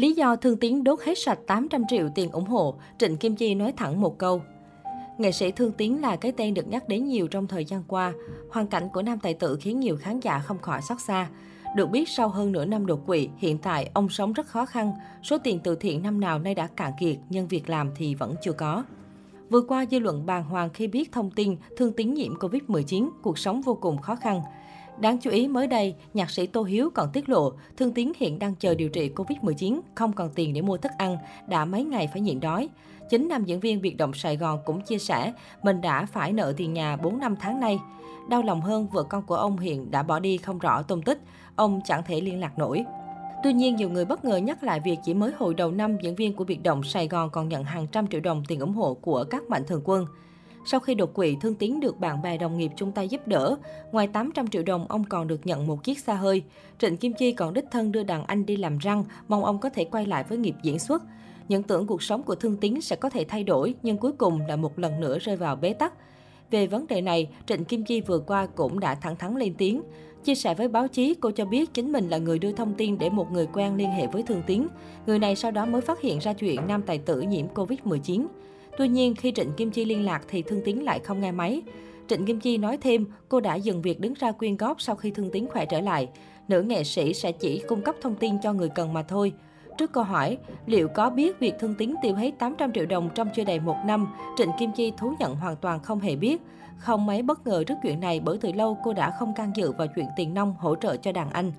Lý do Thương Tiến đốt hết sạch 800 triệu tiền ủng hộ, Trịnh Kim Chi nói thẳng một câu. Nghệ sĩ Thương Tiến là cái tên được nhắc đến nhiều trong thời gian qua. Hoàn cảnh của nam tài tử khiến nhiều khán giả không khỏi xót xa. Được biết sau hơn nửa năm đột quỵ, hiện tại ông sống rất khó khăn. Số tiền từ thiện năm nào nay đã cạn kiệt, nhưng việc làm thì vẫn chưa có. Vừa qua, dư luận bàng hoàng khi biết thông tin Thương Tín nhiễm Covid-19, cuộc sống vô cùng khó khăn. Đáng chú ý mới đây, nhạc sĩ Tô Hiếu còn tiết lộ Thương Tiến hiện đang chờ điều trị Covid-19, không còn tiền để mua thức ăn, đã mấy ngày phải nhịn đói. Chính nam diễn viên Biệt động Sài Gòn cũng chia sẻ mình đã phải nợ tiền nhà 4 năm tháng nay. Đau lòng hơn, vợ con của ông hiện đã bỏ đi không rõ tung tích, ông chẳng thể liên lạc nổi. Tuy nhiên, nhiều người bất ngờ nhắc lại việc chỉ mới hồi đầu năm, diễn viên của Biệt động Sài Gòn còn nhận hàng trăm triệu đồng tiền ủng hộ của các mạnh thường quân. Sau khi đột quỵ, Thương Tiến được bạn bè đồng nghiệp chung tay giúp đỡ. Ngoài 800 triệu đồng, ông còn được nhận một chiếc xa hơi. Trịnh Kim Chi còn đích thân đưa đàn anh đi làm răng, mong ông có thể quay lại với nghiệp diễn xuất. Những tưởng cuộc sống của Thương Tiến sẽ có thể thay đổi, nhưng cuối cùng lại một lần nữa rơi vào bế tắc. Về vấn đề này, Trịnh Kim Chi vừa qua cũng đã thẳng thắn lên tiếng. Chia sẻ với báo chí, cô cho biết chính mình là người đưa thông tin để một người quen liên hệ với Thương Tiến. Người này sau đó mới phát hiện ra chuyện nam tài tử nhiễm Covid-19. Tuy nhiên, khi Trịnh Kim Chi liên lạc thì Thương Tiến lại không nghe máy. Trịnh Kim Chi nói thêm, cô đã dừng việc đứng ra quyên góp sau khi Thương Tiến khỏe trở lại. Nữ nghệ sĩ sẽ chỉ cung cấp thông tin cho người cần mà thôi. Trước câu hỏi, liệu có biết việc Thương Tiến tiêu hết 800 triệu đồng trong chưa đầy một năm, Trịnh Kim Chi thú nhận hoàn toàn không hề biết. Không mấy bất ngờ trước chuyện này bởi từ lâu cô đã không can dự vào chuyện tiền nông hỗ trợ cho đàn anh.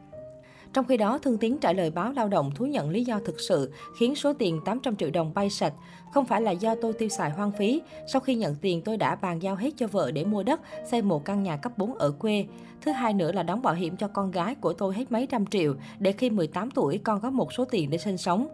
Trong khi đó, Thương Tiến trả lời báo lao động thú nhận lý do thực sự khiến số tiền 800 triệu đồng bay sạch. Không phải là do tôi tiêu xài hoang phí. Sau khi nhận tiền, tôi đã bàn giao hết cho vợ để mua đất, xây một căn nhà cấp 4 ở quê. Thứ hai nữa là đóng bảo hiểm cho con gái của tôi hết mấy trăm triệu, để khi 18 tuổi con có một số tiền để sinh sống.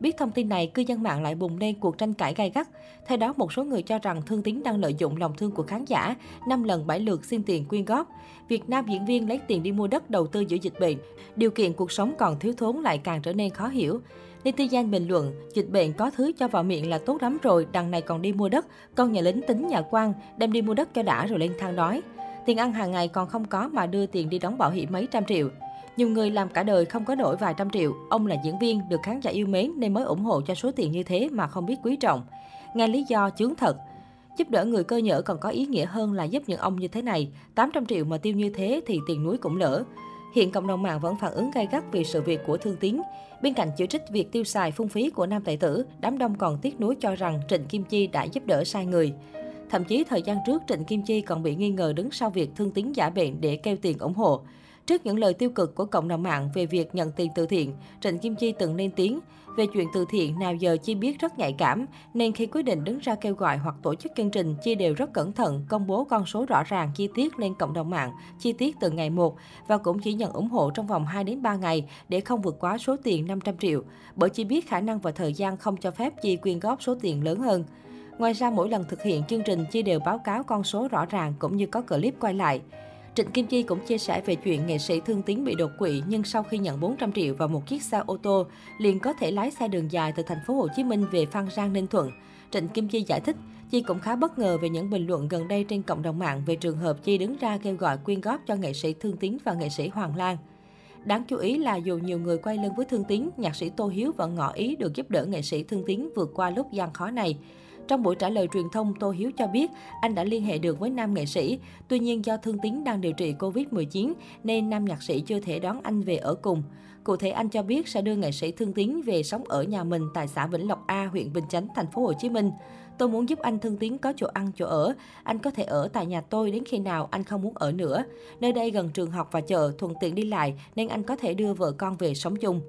Biết thông tin này, cư dân mạng lại bùng lên cuộc tranh cãi gay gắt. Theo đó, một số người cho rằng Thương tín đang lợi dụng lòng thương của khán giả, 5 lần 7 lượt xin tiền quyên góp. Việt Nam diễn viên lấy tiền đi mua đất đầu tư giữa dịch bệnh. Điều kiện cuộc sống còn thiếu thốn lại càng trở nên khó hiểu. Netizen bình luận, dịch bệnh có thứ cho vào miệng là tốt lắm rồi, đằng này còn đi mua đất, con nhà lính tính nhà quan, đem đi mua đất cho đã rồi lên thang đói. Tiền ăn hàng ngày còn không có mà đưa tiền đi đóng bảo hiểm mấy trăm triệu. Nhiều người làm cả đời không có nổi vài trăm triệu. Ông là diễn viên, được khán giả yêu mến nên mới ủng hộ cho số tiền như thế mà không biết quý trọng. Nghe lý do chướng thật. Giúp đỡ người cơ nhở còn có ý nghĩa hơn là giúp những ông như thế này. 800 triệu mà tiêu như thế thì tiền núi cũng lỡ. Hiện cộng đồng mạng vẫn phản ứng gay gắt vì sự việc của Thương Tiến. Bên cạnh chỉ trích việc tiêu xài phung phí của nam tài tử, đám đông còn tiếc nuối cho rằng Trịnh Kim Chi đã giúp đỡ sai người. Thậm chí thời gian trước, Trịnh Kim Chi còn bị nghi ngờ đứng sau việc Thương Tiến giả bệnh để kêu tiền ủng hộ. Trước những lời tiêu cực của cộng đồng mạng về việc nhận tiền từ thiện, Trịnh Kim Chi từng lên tiếng về chuyện từ thiện nào giờ Chi biết rất nhạy cảm, nên khi quyết định đứng ra kêu gọi hoặc tổ chức chương trình, Chi đều rất cẩn thận, công bố con số rõ ràng chi tiết lên cộng đồng mạng, chi tiết từ ngày 1 và cũng chỉ nhận ủng hộ trong vòng 2 đến 3 ngày để không vượt quá số tiền 500 triệu, bởi Chi biết khả năng và thời gian không cho phép Chi quyên góp số tiền lớn hơn. Ngoài ra, mỗi lần thực hiện chương trình, Chi đều báo cáo con số rõ ràng cũng như có clip quay lại. Trịnh Kim Chi cũng chia sẻ về chuyện nghệ sĩ Thương Tín bị đột quỵ nhưng sau khi nhận 400 triệu và một chiếc xe ô tô, liền có thể lái xe đường dài từ thành phố Hồ Chí Minh về Phan Rang Ninh Thuận. Trịnh Kim Chi giải thích, Chi cũng khá bất ngờ về những bình luận gần đây trên cộng đồng mạng về trường hợp Chi đứng ra kêu gọi quyên góp cho nghệ sĩ Thương Tín và nghệ sĩ Hoàng Lan. Đáng chú ý là dù nhiều người quay lưng với Thương Tín, nhạc sĩ Tô Hiếu vẫn ngỏ ý được giúp đỡ nghệ sĩ Thương Tín vượt qua lúc gian khó này. Trong buổi trả lời truyền thông, Tô Hiếu cho biết anh đã liên hệ được với nam nghệ sĩ. Tuy nhiên do Thương tín đang điều trị Covid-19 nên nam nhạc sĩ chưa thể đón anh về ở cùng. Cụ thể anh cho biết sẽ đưa nghệ sĩ Thương tín về sống ở nhà mình tại xã Vĩnh Lộc A, huyện Bình Chánh, thành phố Hồ Chí Minh. Tôi muốn giúp anh Thương Tiến có chỗ ăn, chỗ ở. Anh có thể ở tại nhà tôi đến khi nào anh không muốn ở nữa. Nơi đây gần trường học và chợ, thuận tiện đi lại nên anh có thể đưa vợ con về sống chung.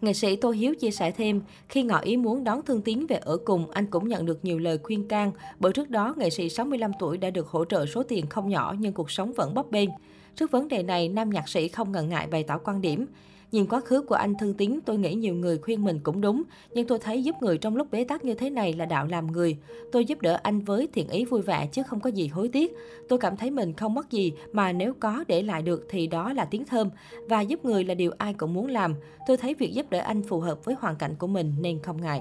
Nghệ sĩ Tô Hiếu chia sẻ thêm, khi ngỏ ý muốn đón Thương Tiến về ở cùng, anh cũng nhận được nhiều lời khuyên can, bởi trước đó nghệ sĩ 65 tuổi đã được hỗ trợ số tiền không nhỏ nhưng cuộc sống vẫn bấp bênh. Trước vấn đề này, nam nhạc sĩ không ngần ngại bày tỏ quan điểm. Nhìn quá khứ của anh Thương tín tôi nghĩ nhiều người khuyên mình cũng đúng, nhưng tôi thấy giúp người trong lúc bế tắc như thế này là đạo làm người. Tôi giúp đỡ anh với thiện ý vui vẻ chứ không có gì hối tiếc. Tôi cảm thấy mình không mất gì, mà nếu có để lại được thì đó là tiếng thơm. Và giúp người là điều ai cũng muốn làm. Tôi thấy việc giúp đỡ anh phù hợp với hoàn cảnh của mình nên không ngại.